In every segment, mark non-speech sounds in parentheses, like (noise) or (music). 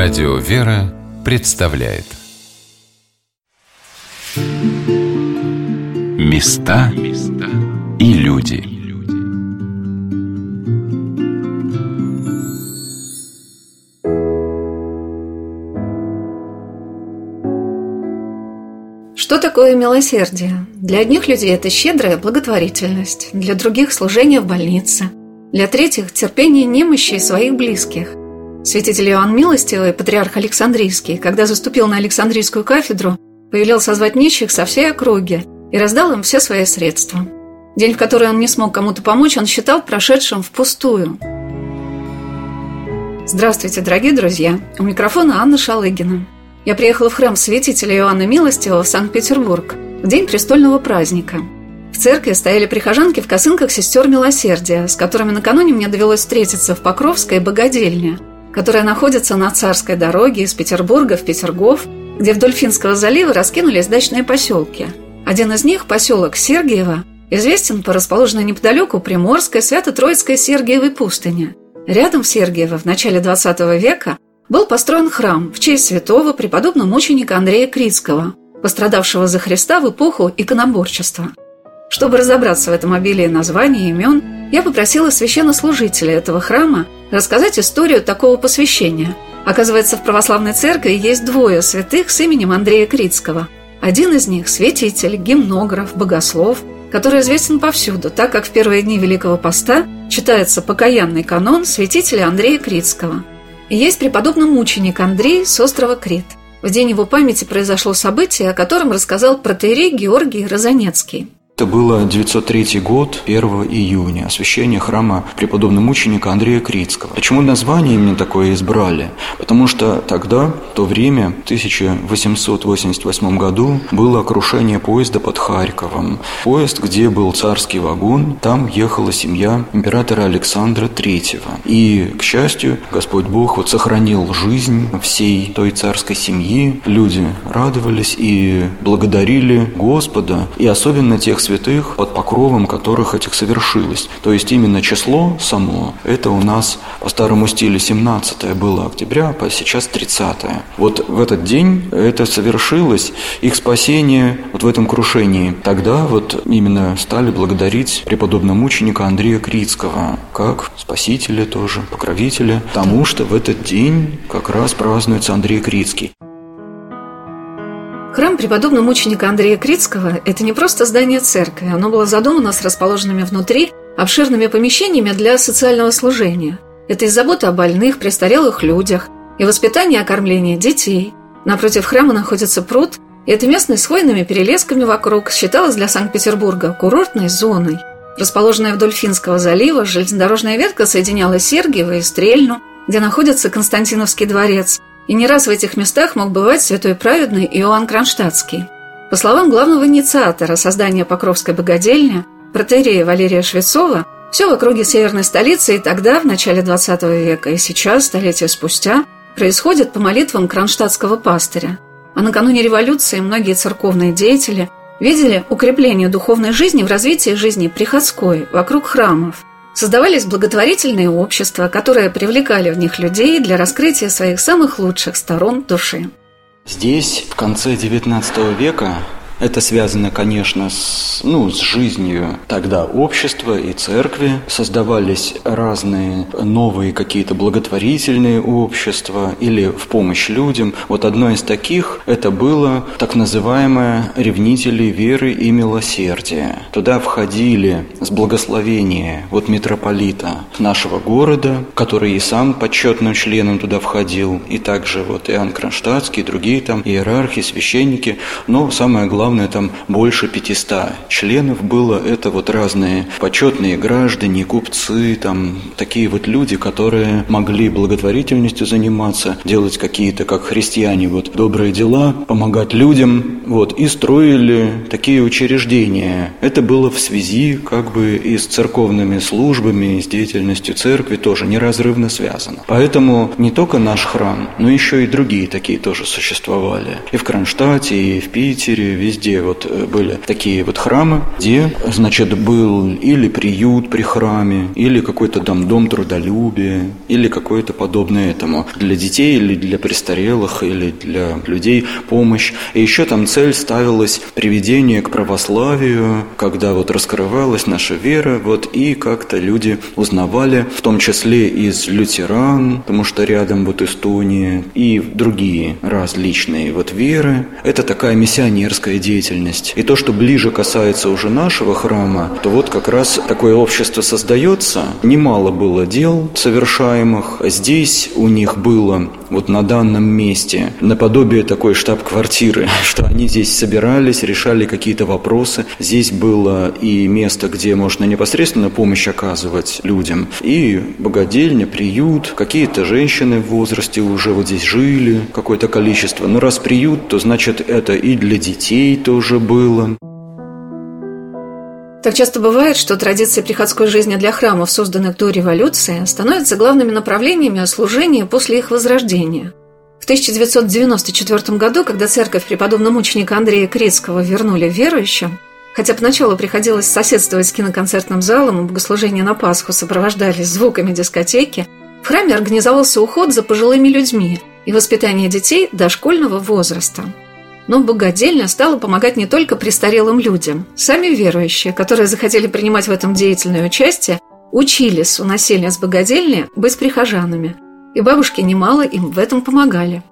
Радио «Вера» представляет. Места и люди. Что такое милосердие? Для одних людей это щедрая благотворительность, для других – служение в больнице, для третьих – терпение немощи своих близких – Святитель Иоанн Милостивый, патриарх Александрийский, когда заступил на Александрийскую кафедру, повелел созвать нищих со всей округи и раздал им все свои средства. День, в который он не смог кому-то помочь, он считал прошедшим впустую. Здравствуйте, дорогие друзья! У микрофона Анна Шалыгина. Я приехала в храм святителя Иоанна Милостивого в Санкт-Петербург в день престольного праздника. В церкви стояли прихожанки в косынках сестер Милосердия, с которыми накануне мне довелось встретиться в Покровской богадельне – которая находится на Царской дороге из Петербурга в Петергоф, где вдоль Финского залива раскинулись дачные поселки. Один из них, поселок Сергиево, известен по расположенной неподалеку Приморской Свято-Троицкой Сергиевой пустыне. Рядом в Сергиево в начале XX века был построен храм в честь святого преподобного мученика Андрея Критского, пострадавшего за Христа в эпоху иконоборчества. Чтобы разобраться в этом обилии названий и имен, я попросила священнослужителя этого храма рассказать историю такого посвящения. Оказывается, в православной церкви есть двое святых с именем Андрея Критского. Один из них – святитель, гимнограф, богослов, который известен повсюду, так как в первые дни Великого Поста читается покаянный канон святителя Андрея Критского. И есть преподобный мученик Андрей с острова Крит. В день его памяти произошло событие, о котором рассказал протеерей Георгий Розанецкий. Это было 903 год, 1 июня, освящение храма преподобного мученика Андрея Критского. Почему название именно такое избрали? Потому что тогда, в то время, в 1888 году, было крушение поезда под Харьковом. Поезд, где был царский вагон, там ехала семья императора Александра III. И, к счастью, Господь Бог вот сохранил жизнь всей той царской семьи. Люди радовались и благодарили Господа, и особенно тех святых, под покровом которых этих совершилось. То есть именно число само, это у нас по старому стилю 17 было октября, а сейчас 30 Вот в этот день это совершилось, их спасение вот в этом крушении. Тогда вот именно стали благодарить преподобного мученика Андрея Критского, как спасителя тоже, покровителя, потому что в этот день как раз празднуется Андрей Критский. Храм преподобного мученика Андрея Критского – это не просто здание церкви, оно было задумано с расположенными внутри обширными помещениями для социального служения. Это и забота о больных, престарелых людях, и воспитание и окормление детей. Напротив храма находится пруд, и это местность с хвойными перелесками вокруг считалось для Санкт-Петербурга курортной зоной. Расположенная вдоль Финского залива, железнодорожная ветка соединяла Сергиево и Стрельну, где находится Константиновский дворец, и не раз в этих местах мог бывать святой праведный Иоанн Кронштадтский. По словам главного инициатора создания Покровской богадельни, протерея Валерия Швецова, все в округе северной столицы и тогда, в начале XX века, и сейчас, столетия спустя, происходит по молитвам кронштадтского пастыря. А накануне революции многие церковные деятели видели укрепление духовной жизни в развитии жизни приходской, вокруг храмов, Создавались благотворительные общества, которые привлекали в них людей для раскрытия своих самых лучших сторон души. Здесь в конце XIX века это связано, конечно, с, ну, с жизнью тогда общества и церкви. Создавались разные новые какие-то благотворительные общества или в помощь людям. Вот одно из таких это было так называемое «Ревнители веры и милосердия». Туда входили с благословения вот митрополита нашего города, который и сам почетным членом туда входил, и также вот Иоанн Кронштадтский, другие там иерархи, священники. Но самое главное главное, там больше 500 членов было. Это вот разные почетные граждане, купцы, там такие вот люди, которые могли благотворительностью заниматься, делать какие-то, как христиане, вот добрые дела, помогать людям, вот, и строили такие учреждения. Это было в связи как бы и с церковными службами, и с деятельностью церкви тоже неразрывно связано. Поэтому не только наш храм, но еще и другие такие тоже существовали. И в Кронштадте, и в Питере, везде везде вот э, были такие вот храмы, где, значит, был или приют при храме, или какой-то дом, дом трудолюбия, или какое-то подобное этому. Для детей или для престарелых, или для людей помощь. И еще там цель ставилась приведение к православию, когда вот раскрывалась наша вера, вот и как-то люди узнавали, в том числе из лютеран, потому что рядом вот Эстония, и другие различные вот веры. Это такая миссионерская деятельность. И то, что ближе касается уже нашего храма, то вот как раз такое общество создается. Немало было дел совершаемых. Здесь у них было вот на данном месте наподобие такой штаб-квартиры, (laughs) что они здесь собирались, решали какие-то вопросы. Здесь было и место, где можно непосредственно помощь оказывать людям, и богадельня, приют, какие-то женщины в возрасте уже вот здесь жили, какое-то количество. Но раз приют, то значит это и для детей тоже было. Так часто бывает, что традиции приходской жизни для храмов, созданных до революции, становятся главными направлениями служения после их возрождения. В 1994 году, когда церковь преподобного мученика Андрея Крицкого вернули верующим, хотя поначалу приходилось соседствовать с киноконцертным залом, и богослужения на Пасху сопровождались звуками дискотеки, в храме организовался уход за пожилыми людьми и воспитание детей дошкольного возраста – но богадельня стала помогать не только престарелым людям. Сами верующие, которые захотели принимать в этом деятельное участие, учились у населения с богадельни быть прихожанами. И бабушки немало им в этом помогали.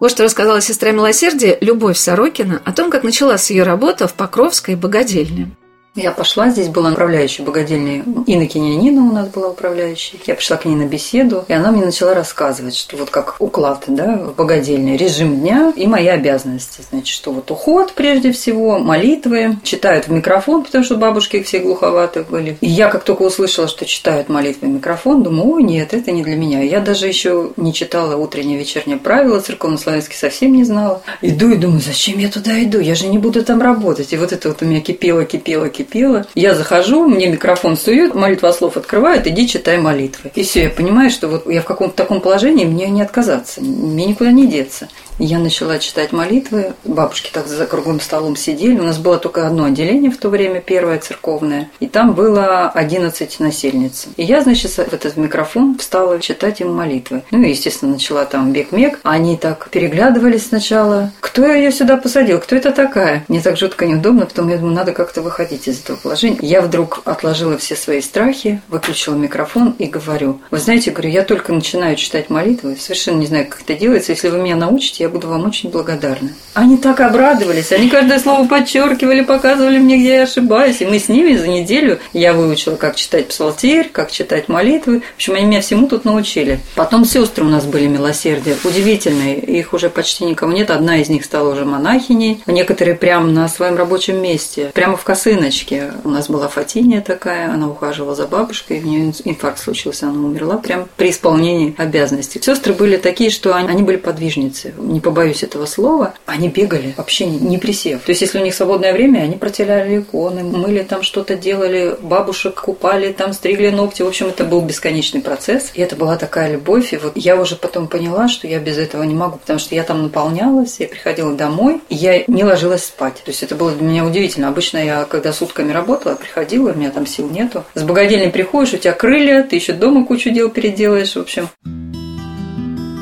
Вот что рассказала сестра милосердия Любовь Сорокина о том, как началась ее работа в Покровской богадельне. Я пошла, здесь была управляющая богадельной Иннокеня Нина у нас была управляющей. Я пришла к ней на беседу, и она мне начала рассказывать, что вот как уклад, да, в богадельной, режим дня и мои обязанности. Значит, что вот уход прежде всего, молитвы, читают в микрофон, потому что бабушки все глуховатые были. И я как только услышала, что читают молитвы в микрофон, думаю, ой, нет, это не для меня. Я даже еще не читала утреннее вечернее правило, церковно-славянский совсем не знала. Иду и думаю, зачем я туда иду? Я же не буду там работать. И вот это вот у меня кипело, кипело, кипело кипело. Я захожу, мне микрофон суют, молитва слов открывают, иди читай молитвы. И все, я понимаю, что вот я в каком-то таком положении, мне не отказаться, мне никуда не деться. Я начала читать молитвы. Бабушки так за круглым столом сидели. У нас было только одно отделение в то время, первое церковное. И там было 11 насельниц. И я, значит, в этот микрофон встала читать им молитвы. Ну и, естественно, начала там бег-мег. Они так переглядывались сначала. Кто ее сюда посадил? Кто это такая? Мне так жутко неудобно, потом я думаю, надо как-то выходить этого положения. Я вдруг отложила все свои страхи, выключила микрофон и говорю, вы знаете, говорю, я только начинаю читать молитвы, совершенно не знаю, как это делается. Если вы меня научите, я буду вам очень благодарна. Они так обрадовались, они каждое слово подчеркивали, показывали мне, где я ошибаюсь. И мы с ними за неделю я выучила, как читать псалтирь, как читать молитвы. В общем, они меня всему тут научили. Потом сестры у нас были милосердия, удивительные. Их уже почти никого нет. Одна из них стала уже монахиней. Некоторые прямо на своем рабочем месте, прямо в косыночке. У нас была Фатиния такая, она ухаживала за бабушкой, у нее инфаркт случился, она умерла прямо при исполнении обязанностей. Сестры были такие, что они были подвижницы. Не побоюсь этого слова, они бегали вообще не присев. То есть, если у них свободное время, они протеляли иконы, мыли там что-то, делали, бабушек купали, там стригли ногти. В общем, это был бесконечный процесс. И это была такая любовь. И вот я уже потом поняла, что я без этого не могу, потому что я там наполнялась, я приходила домой, и я не ложилась спать. То есть, это было для меня удивительно. Обычно я, когда сутками работала, приходила, у меня там сил нету. С богадельни приходишь, у тебя крылья, ты еще дома кучу дел переделаешь, в общем.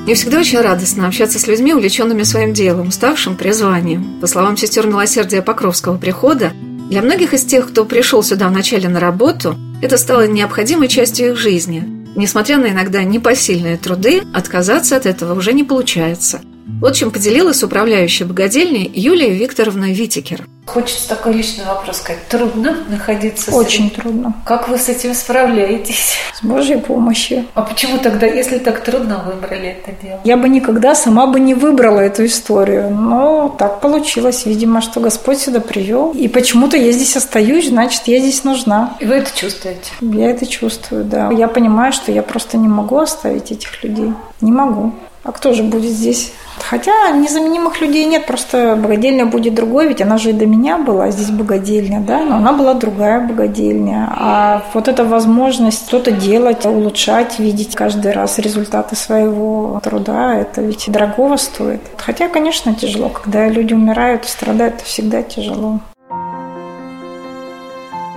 Мне всегда очень радостно общаться с людьми, увлеченными своим делом, ставшим призванием. По словам сестер милосердия Покровского прихода, для многих из тех, кто пришел сюда вначале на работу, это стало необходимой частью их жизни. Несмотря на иногда непосильные труды, отказаться от этого уже не получается – вот чем поделилась управляющая богадельней Юлия Викторовна Витикер. Хочется такой личный вопрос сказать. Трудно находиться Очень среди... трудно. Как вы с этим справляетесь? С Божьей помощью. А почему тогда, если так трудно, выбрали это дело? Я бы никогда сама бы не выбрала эту историю. Но так получилось, видимо, что Господь сюда привел. И почему-то я здесь остаюсь, значит, я здесь нужна. И вы это чувствуете? Я это чувствую, да. Я понимаю, что я просто не могу оставить этих людей. Не могу. А кто же будет здесь Хотя незаменимых людей нет, просто богадельня будет другой, ведь она же и до меня была, здесь богадельня, да, но она была другая богадельня. А вот эта возможность что-то делать, улучшать, видеть каждый раз результаты своего труда, это ведь дорогого стоит. Хотя, конечно, тяжело, когда люди умирают и страдают, это всегда тяжело.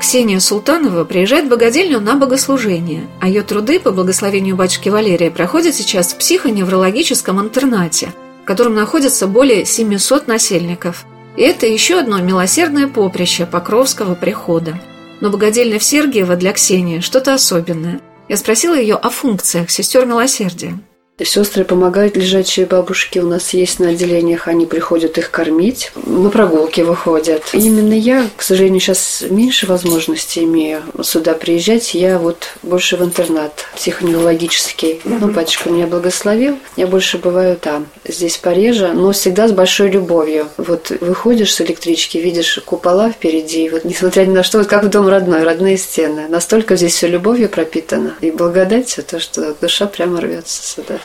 Ксения Султанова приезжает в богадельню на богослужение, а ее труды по благословению батюшки Валерия проходят сейчас в психоневрологическом интернате, в котором находится более 700 насельников. И это еще одно милосердное поприще Покровского прихода. Но богадельня в Сергиево для Ксении что-то особенное. Я спросила ее о функциях сестер милосердия. Сестры помогают лежачие бабушки у нас есть на отделениях, они приходят их кормить, на прогулки выходят. И именно я, к сожалению, сейчас меньше возможностей имею сюда приезжать, я вот больше в интернат психоневрологический. Ну, батюшка меня благословил, я больше бываю там. Здесь пореже, но всегда с большой любовью. Вот выходишь с электрички, видишь купола впереди, вот несмотря ни на что, вот как в дом родной, родные стены. Настолько здесь все любовью пропитано. И благодать все то, что душа прямо рвется сюда.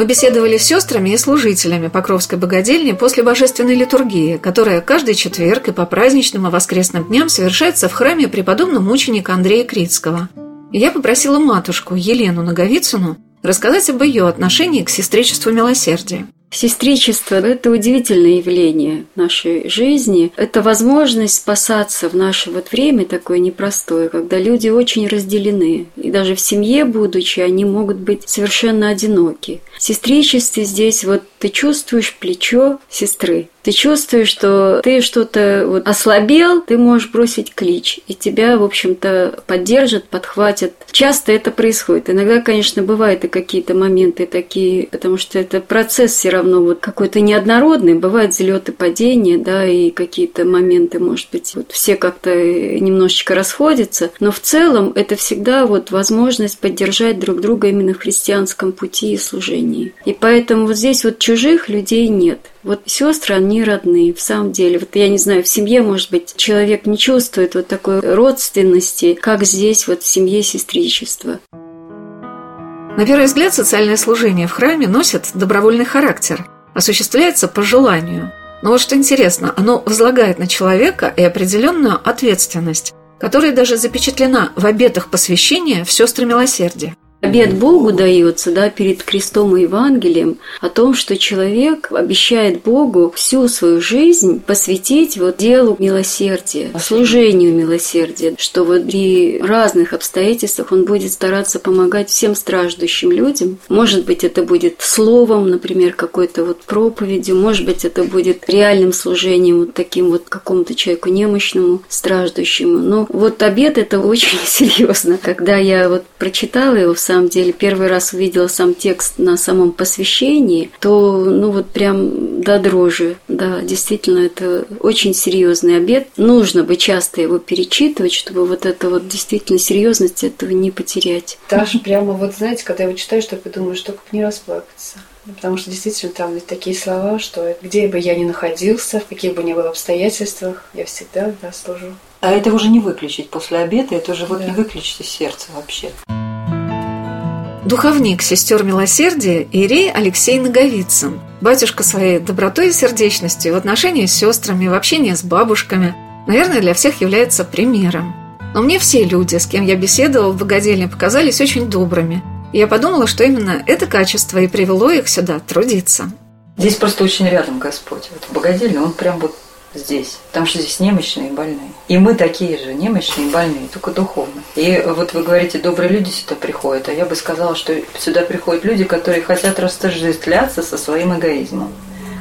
Мы беседовали с сестрами и служителями Покровской богадельни после божественной литургии, которая каждый четверг и по праздничным и воскресным дням совершается в храме преподобного мученика Андрея Критского. И я попросила матушку Елену Наговицыну рассказать об ее отношении к сестричеству милосердия. Сестричество – это удивительное явление нашей жизни. Это возможность спасаться в наше вот время такое непростое, когда люди очень разделены. И даже в семье, будучи, они могут быть совершенно одиноки. В сестричестве здесь вот ты чувствуешь плечо сестры, ты чувствуешь, что ты что-то вот ослабел, ты можешь бросить клич, и тебя, в общем-то, поддержат, подхватят. Часто это происходит. Иногда, конечно, бывают и какие-то моменты такие, потому что это процесс все равно вот какой-то неоднородный. Бывают взлеты, падения, да, и какие-то моменты, может быть, вот все как-то немножечко расходятся, но в целом это всегда вот возможность поддержать друг друга именно в христианском пути и служении. И поэтому вот здесь вот чужих людей нет. Вот сестры, они родные, в самом деле. Вот я не знаю, в семье, может быть, человек не чувствует вот такой родственности, как здесь вот в семье сестричества. На первый взгляд, социальное служение в храме носит добровольный характер, осуществляется по желанию. Но вот что интересно, оно возлагает на человека и определенную ответственность, которая даже запечатлена в обетах посвящения в сестры милосердия. Обед Богу дается да, перед крестом и Евангелием о том, что человек обещает Богу всю свою жизнь посвятить вот делу милосердия, служению милосердия, что вот при разных обстоятельствах он будет стараться помогать всем страждущим людям. Может быть, это будет словом, например, какой-то вот проповедью, может быть, это будет реальным служением вот таким вот какому-то человеку немощному, страждущему. Но вот обед это очень (laughs) серьезно. Когда я вот прочитала его в самом деле первый раз увидела сам текст на самом посвящении, то ну вот прям до дрожи. Да, действительно, это очень серьезный обед. Нужно бы часто его перечитывать, чтобы вот это вот действительно серьезность этого не потерять. Даже прямо вот, знаете, когда я его читаю, что я думаю, что как не расплакаться. Потому что действительно там ведь такие слова, что где бы я ни находился, в каких бы ни было обстоятельствах, я всегда да, служу. А это уже не выключить после обеда, это уже вот да. не выключить из сердца вообще духовник сестер милосердия Ирей Алексей Наговицын. Батюшка своей добротой и сердечностью в отношении с сестрами, в общении с бабушками, наверное, для всех является примером. Но мне все люди, с кем я беседовала в богадельне, показались очень добрыми. И я подумала, что именно это качество и привело их сюда трудиться. Здесь просто очень рядом Господь. Вот в богадельне он прям вот здесь, потому что здесь немощные и больные. И мы такие же, немощные и больные, только духовно. И вот вы говорите, добрые люди сюда приходят, а я бы сказала, что сюда приходят люди, которые хотят растождествляться со своим эгоизмом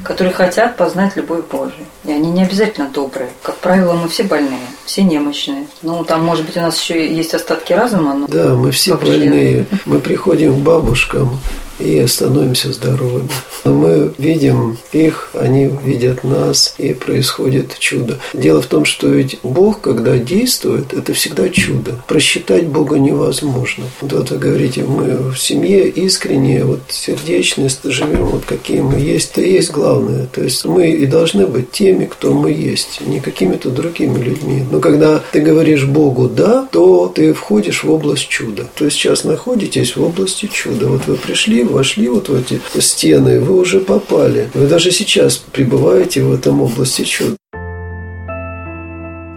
которые хотят познать любовь Божию. И они не обязательно добрые. Как правило, мы все больные, все немощные. Ну, там, может быть, у нас еще есть остатки разума. Но да, мы все больные. Мы приходим к бабушкам, и становимся здоровыми. Мы видим их, они видят нас, и происходит чудо. Дело в том, что ведь Бог, когда действует, это всегда чудо. Просчитать Бога невозможно. Вот вы говорите, мы в семье искренне, вот сердечность, живем вот какие мы есть. Это и есть главное. То есть мы и должны быть теми, кто мы есть, не какими-то другими людьми. Но когда ты говоришь Богу «да», то ты входишь в область чуда. То есть сейчас находитесь в области чуда. Вот вы пришли, вошли вот в эти стены, вы уже попали. Вы даже сейчас пребываете в этом области чуда.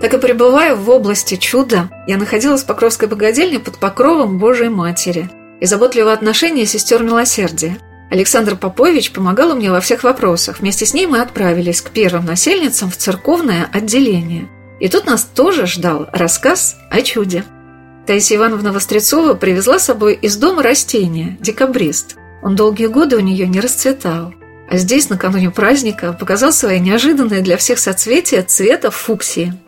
Так и пребывая в области чуда, я находилась в Покровской богадельне под покровом Божией Матери и заботливого отношения сестер милосердия. Александр Попович помогал мне во всех вопросах. Вместе с ней мы отправились к первым насельницам в церковное отделение. И тут нас тоже ждал рассказ о чуде. Таисия Ивановна Вострецова привезла с собой из дома растение – декабрист. Он долгие годы у нее не расцветал. А здесь, накануне праздника, показал свои неожиданные для всех соцветия цвета фуксии –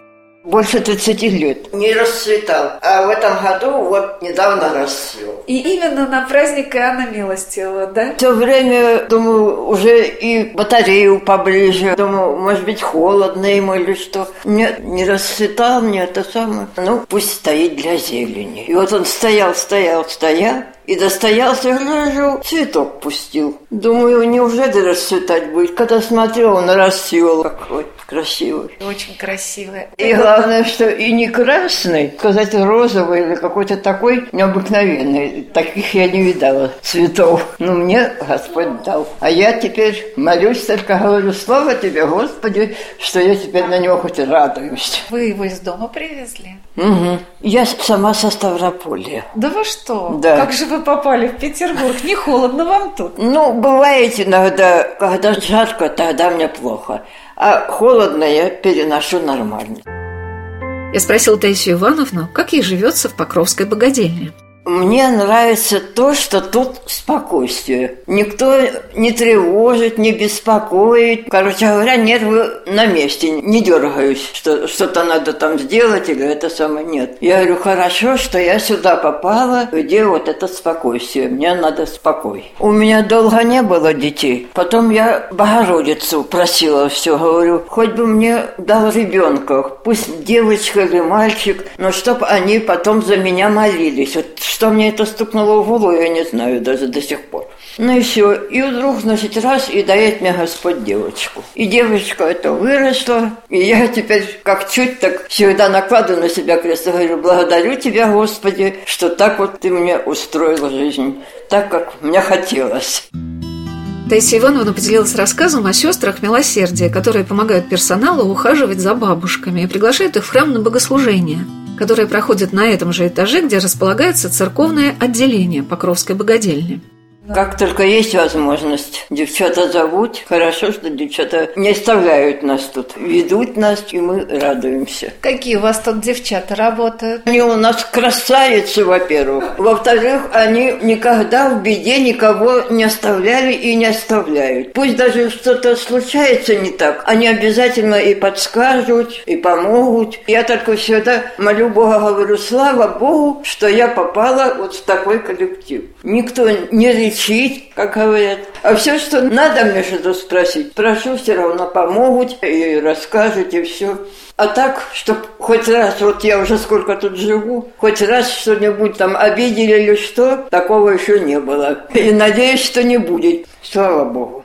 больше 30 лет. Не расцветал. А в этом году вот недавно расцвел. И именно на праздник Иоанна Милостивого, да? Все время, думаю, уже и батарею поближе. Думаю, может быть, холодно ему или что. Нет, не расцветал мне это самое. Ну, пусть стоит для зелени. И вот он стоял, стоял, стоял. И достоялся, гляжу, цветок пустил. Думаю, неужели расцветать будет? Когда смотрел, он расцвел какой красивый. Очень красивый. И главное, что и не красный, сказать розовый или какой-то такой необыкновенный. Таких я не видала цветов. Но мне Господь дал. А я теперь молюсь, только говорю, слава тебе, Господи, что я теперь на него хоть радуюсь. Вы его из дома привезли? Угу. Я сама со Ставрополья. Да вы что? Да. Как же вы попали в Петербург? Не холодно вам тут? Ну, бывает иногда, когда жарко, тогда мне плохо. А холодно я переношу нормально. Я спросила Таисию Ивановну, как ей живется в Покровской богадельне. Мне нравится то, что тут спокойствие. Никто не тревожит, не беспокоит. Короче говоря, нервы на месте, не дергаюсь, что что-то надо там сделать или это самое. Нет. Я говорю, хорошо, что я сюда попала, где вот это спокойствие. Мне надо спокой. У меня долго не было детей. Потом я Богородицу просила все. Говорю, хоть бы мне дал ребенка, пусть девочка или мальчик, но чтобы они потом за меня молились. Вот что мне это стукнуло в голову, я не знаю даже до сих пор. Ну и все. И вдруг, значит, раз и дает мне Господь девочку. И девочка эта выросла. И я теперь как чуть так всегда накладываю на себя крест и говорю, благодарю тебя, Господи, что так вот ты мне устроила жизнь, так, как мне хотелось. Таисия Ивановна поделилась рассказом о сестрах милосердия, которые помогают персоналу ухаживать за бабушками и приглашают их в храм на богослужение – которые проходят на этом же этаже, где располагается церковное отделение Покровской богадельни. Как только есть возможность, девчата зовут. Хорошо, что девчата не оставляют нас тут. Ведут нас, и мы радуемся. Какие у вас тут девчата работают? Они у нас красавицы, во-первых. Во-вторых, они никогда в беде никого не оставляли и не оставляют. Пусть даже что-то случается не так, они обязательно и подскажут, и помогут. Я только всегда молю Бога, говорю, слава Богу, что я попала вот в такой коллектив. Никто не лечить, как говорят. А все, что надо мне что-то спросить, прошу, все равно помогут и расскажут, и все. А так, чтобы хоть раз, вот я уже сколько тут живу, хоть раз что-нибудь там обидели или что, такого еще не было. И надеюсь, что не будет. Слава Богу.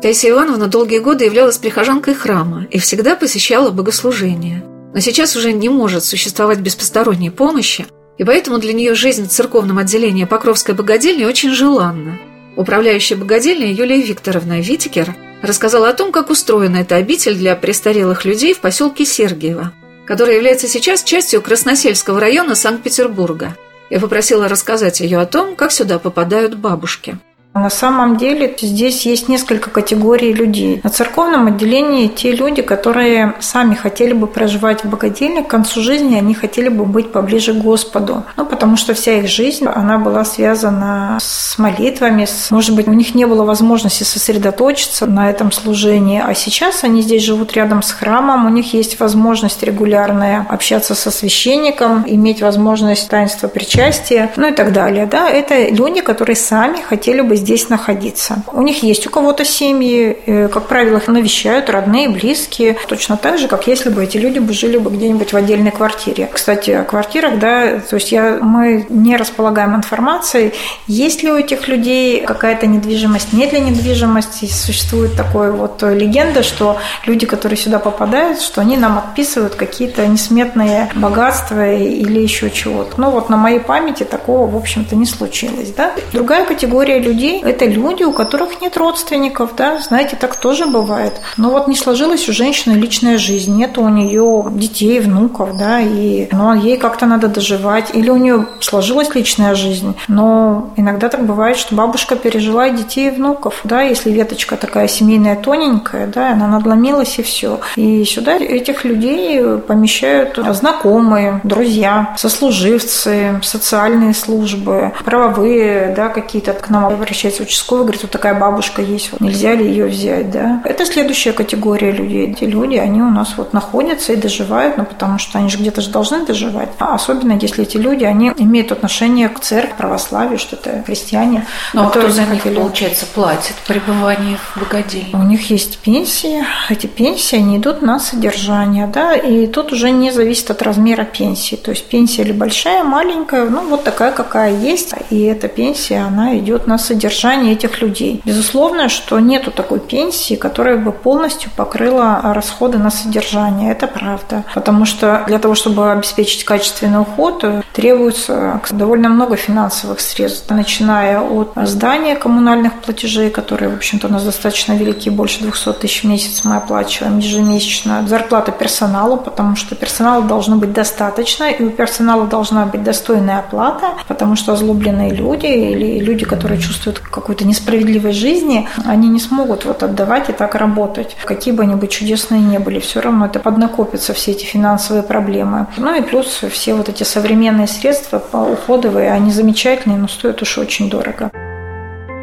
Таисия Ивановна долгие годы являлась прихожанкой храма и всегда посещала богослужения. Но сейчас уже не может существовать без посторонней помощи, и поэтому для нее жизнь в церковном отделении Покровской богадельни очень желанна. Управляющая богадельня Юлия Викторовна Витикер рассказала о том, как устроена эта обитель для престарелых людей в поселке Сергиево, которая является сейчас частью Красносельского района Санкт-Петербурга. Я попросила рассказать ее о том, как сюда попадают бабушки. На самом деле здесь есть несколько категорий людей. На церковном отделении те люди, которые сами хотели бы проживать в богадельне, к концу жизни они хотели бы быть поближе к Господу. Ну, потому что вся их жизнь, она была связана с молитвами, с, может быть, у них не было возможности сосредоточиться на этом служении, а сейчас они здесь живут рядом с храмом, у них есть возможность регулярная общаться со священником, иметь возможность таинства причастия, ну и так далее. Да, это люди, которые сами хотели бы здесь находиться. У них есть у кого-то семьи, э, как правило, их навещают родные, близкие, точно так же, как если бы эти люди бы жили бы где-нибудь в отдельной квартире. Кстати, о квартирах, да, то есть я, мы не располагаем информацией, есть ли у этих людей какая-то недвижимость, нет ли недвижимости. Существует такая вот легенда, что люди, которые сюда попадают, что они нам отписывают какие-то несметные богатства или еще чего-то. Ну вот на моей памяти такого, в общем-то, не случилось. Да? Другая категория людей – это люди, у которых нет родственников. Да? Знаете, так тоже бывает. Но вот не сложилась у женщины личная жизнь, нет у нее детей, внуков, да, и но ей как-то надо доживать. Или у нее сложилась личная жизнь, но иногда так бывает, что бабушка пережила детей и внуков, да, если веточка такая семейная тоненькая, да, она надломилась и все. И сюда этих людей помещают знакомые, друзья, сослуживцы, социальные службы, правовые, да, какие-то к нам обращаются участковый, говорит, вот такая бабушка есть, вот нельзя ли ее взять, да. Это следующая категория людей. Эти люди, они у нас вот находятся и доживают, ну, потому что они же где-то же должны доживать. А особенно, если эти люди, они имеют отношение к церкви, православию, что-то христиане. Ну, а кто за них, получается, платит пребывание в богадельне? У них есть пенсии. Эти пенсии, они идут на содержание, да, и тут уже не зависит от размера пенсии. То есть пенсия или большая, маленькая, ну, вот такая, какая есть. И эта пенсия, она идет на содержание этих людей. Безусловно, что нету такой пенсии, которая бы полностью покрыла расходы на содержание. Это правда. Потому что для того, чтобы обеспечить качественный уход, требуется довольно много финансовых средств, начиная от здания коммунальных платежей, которые, в общем-то, у нас достаточно велики, больше 200 тысяч в месяц мы оплачиваем ежемесячно, зарплата персоналу, потому что персонала должно быть достаточно, и у персонала должна быть достойная оплата, потому что озлобленные люди или люди, которые чувствуют какую-то несправедливость жизни, они не смогут вот отдавать и так работать. Какие бы они бы чудесные не были, все равно это поднакопятся все эти финансовые проблемы. Ну и плюс все вот эти современные средства уходовые, они замечательные, но стоят уж очень дорого.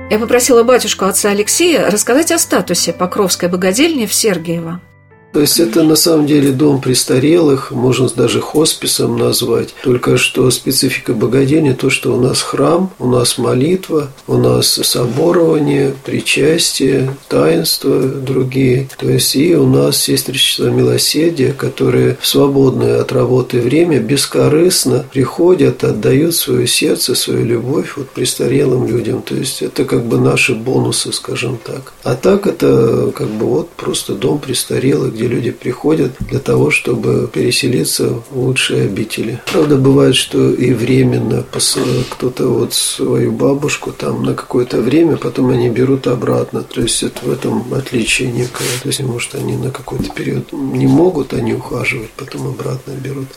Я попросила батюшку отца Алексея рассказать о статусе Покровской богадельни в Сергиево. То есть это на самом деле дом престарелых, можно даже хосписом назвать. Только что специфика богадельни то, что у нас храм, у нас молитва, у нас соборование, причастие, таинства другие. То есть и у нас сестричество милосердия, которые в свободное от работы время бескорыстно приходят, отдают свое сердце, свою любовь вот престарелым людям. То есть это как бы наши бонусы, скажем так. А так это как бы вот просто дом престарелых, где люди приходят для того, чтобы переселиться в лучшие обители. Правда, бывает, что и временно кто-то вот свою бабушку там на какое-то время, потом они берут обратно. То есть это в этом отличие некое. То есть, может, они на какой-то период не могут они ухаживать, потом обратно берут.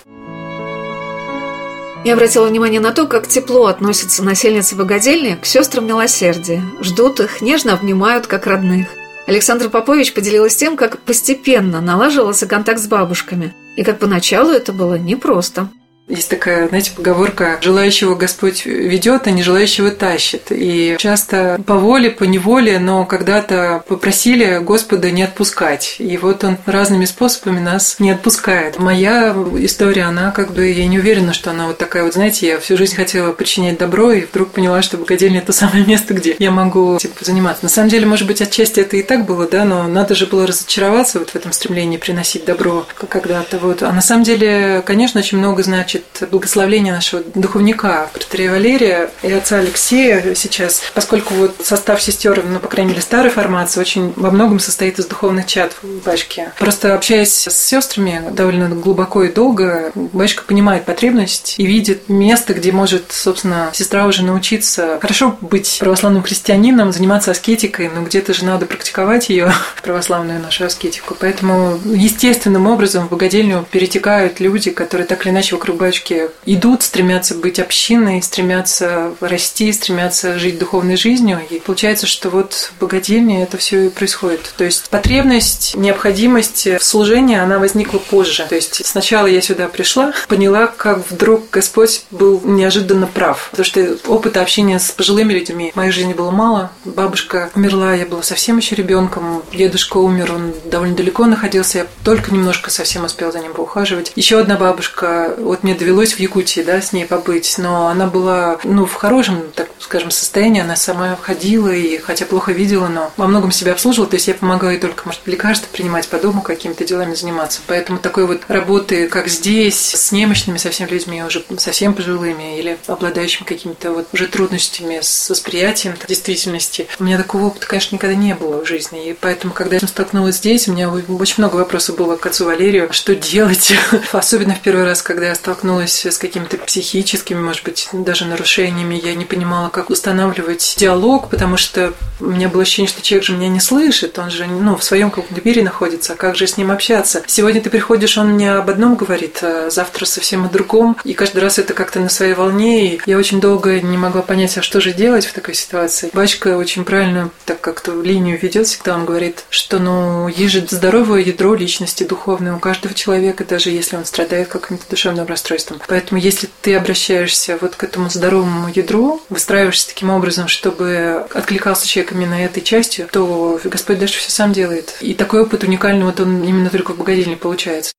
Я обратила внимание на то, как тепло относятся насельницы богадельни к сестрам милосердия. Ждут их, нежно обнимают, как родных. Александр Попович поделилась тем, как постепенно налаживался контакт с бабушками, и как поначалу это было непросто. Есть такая, знаете, поговорка «желающего Господь ведет, а не желающего тащит». И часто по воле, по неволе, но когда-то попросили Господа не отпускать. И вот Он разными способами нас не отпускает. Моя история, она как бы, я не уверена, что она вот такая вот, знаете, я всю жизнь хотела причинять добро, и вдруг поняла, что богадельня – это самое место, где я могу типа, заниматься. На самом деле, может быть, отчасти это и так было, да, но надо же было разочароваться вот в этом стремлении приносить добро когда-то. Вот. А на самом деле, конечно, очень много значит значит благословление нашего духовника протерея Валерия и отца Алексея сейчас, поскольку вот состав сестер, ну, по крайней мере, старой формации, очень во многом состоит из духовных чат в Башке. Просто общаясь с сестрами довольно глубоко и долго, Башка понимает потребность и видит место, где может, собственно, сестра уже научиться хорошо быть православным христианином, заниматься аскетикой, но где-то же надо практиковать ее, (laughs) православную нашу аскетику. Поэтому естественным образом в богадельню перетекают люди, которые так или иначе вокруг бабочки идут, стремятся быть общиной, стремятся расти, стремятся жить духовной жизнью. И получается, что вот в богадельне это все и происходит. То есть потребность, необходимость в служении, она возникла позже. То есть сначала я сюда пришла, поняла, как вдруг Господь был неожиданно прав. Потому что опыта общения с пожилыми людьми в моей жизни было мало. Бабушка умерла, я была совсем еще ребенком. Дедушка умер, он довольно далеко находился. Я только немножко совсем успела за ним поухаживать. Еще одна бабушка, вот мне мне довелось в Якутии, да, с ней побыть, но она была, ну, в хорошем, так скажем, состоянии, она сама ходила и, хотя плохо видела, но во многом себя обслуживала, то есть я помогала ей только, может, лекарства принимать по дому, какими-то делами заниматься. Поэтому такой вот работы, как здесь, с немощными совсем людьми, уже совсем пожилыми или обладающими какими-то вот уже трудностями с восприятием действительности, у меня такого опыта, конечно, никогда не было в жизни. И поэтому, когда я столкнулась здесь, у меня очень много вопросов было к отцу Валерию, что делать, (laughs) особенно в первый раз, когда я столкнулась с какими-то психическими, может быть, даже нарушениями, я не понимала, как устанавливать диалог, потому что у меня было ощущение, что человек же меня не слышит, он же ну, в своем каком-то мире находится, а как же с ним общаться? Сегодня ты приходишь, он мне об одном говорит, а завтра совсем о другом, и каждый раз это как-то на своей волне, и я очень долго не могла понять, а что же делать в такой ситуации. Бачка очень правильно так как-то линию ведет всегда, он говорит, что ну, есть же здоровое ядро личности духовное у каждого человека, даже если он страдает каким-то душевным расстройством. Поэтому если ты обращаешься вот к этому здоровому ядру, выстраиваешься таким образом, чтобы откликался человек именно этой частью, то Господь дальше все сам делает. И такой опыт уникальный, вот он именно только в богадельне получается.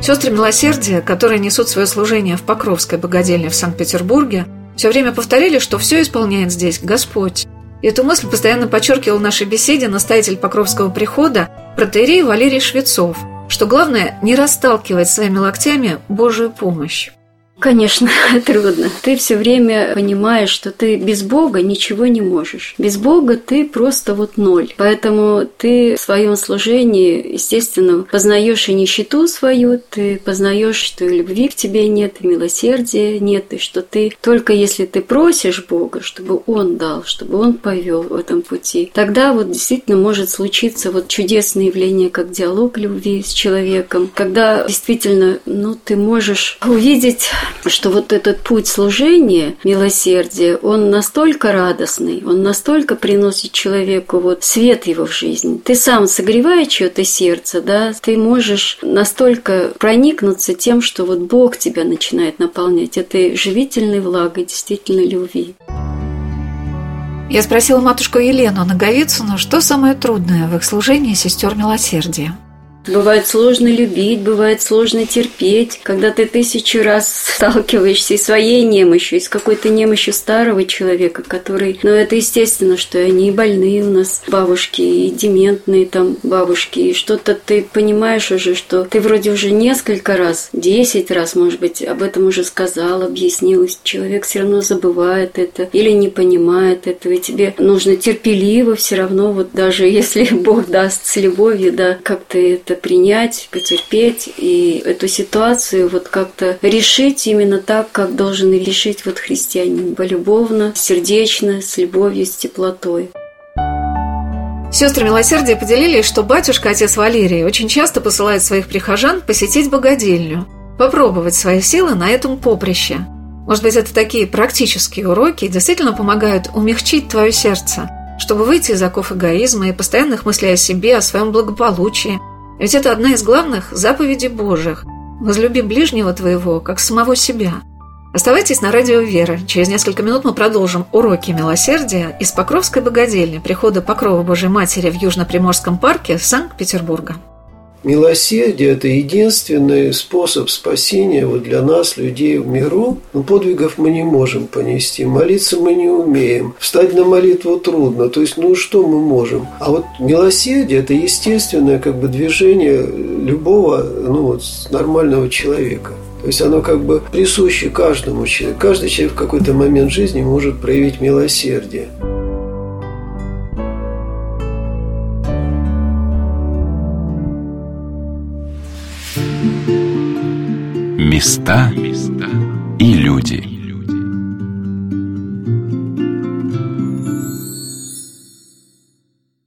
Сестры милосердия, которые несут свое служение в Покровской богадельне в Санкт-Петербурге, все время повторили, что все исполняет здесь Господь. И эту мысль постоянно подчеркивал в нашей беседе настоятель Покровского прихода протеерей Валерий Швецов, что главное не расталкивать своими локтями Божию помощь. Конечно, (laughs) трудно. Ты все время понимаешь, что ты без Бога ничего не можешь. Без Бога ты просто вот ноль. Поэтому ты в своем служении, естественно, познаешь и нищету свою, ты познаешь, что и любви к тебе нет, и милосердия нет, и что ты только если ты просишь Бога, чтобы Он дал, чтобы Он повел в этом пути, тогда вот действительно может случиться вот чудесное явление, как диалог любви с человеком, когда действительно, ну, ты можешь увидеть что вот этот путь служения, милосердия, он настолько радостный, он настолько приносит человеку вот свет его в жизнь. Ты сам согревая чье-то сердце, да, ты можешь настолько проникнуться тем, что вот Бог тебя начинает наполнять этой живительной влагой действительно любви. Я спросила матушку Елену Наговицыну, что самое трудное в их служении сестер милосердия. Бывает сложно любить, бывает сложно терпеть, когда ты тысячу раз сталкиваешься и своей немощью, и с какой-то немощью старого человека, который... Ну, это естественно, что они больные у нас бабушки, и дементные там бабушки, и что-то ты понимаешь уже, что ты вроде уже несколько раз, десять раз, может быть, об этом уже сказал, объяснил, и человек все равно забывает это или не понимает этого, и тебе нужно терпеливо все равно, вот даже (laughs) если Бог даст с любовью, да, как-то это это принять, потерпеть и эту ситуацию вот как-то решить именно так, как должен решить вот христианин. Полюбовно, сердечно, с любовью, с теплотой. Сестры милосердия поделились, что батюшка, отец Валерий, очень часто посылает своих прихожан посетить богадельню, попробовать свои силы на этом поприще. Может быть, это такие практические уроки действительно помогают умягчить твое сердце, чтобы выйти из оков эгоизма и постоянных мыслей о себе, о своем благополучии – ведь это одна из главных заповедей Божьих. Возлюби ближнего твоего, как самого себя. Оставайтесь на радио «Вера». Через несколько минут мы продолжим уроки милосердия из Покровской богадельни прихода Покрова Божьей Матери в Южно-Приморском парке Санкт-Петербурга. Милосердие – это единственный способ спасения вот для нас, людей в миру. Но подвигов мы не можем понести, молиться мы не умеем, встать на молитву трудно. То есть, ну что мы можем? А вот милосердие – это естественное как бы движение любого ну, вот, нормального человека. То есть оно как бы присуще каждому человеку. Каждый человек в какой-то момент жизни может проявить милосердие. Места и люди.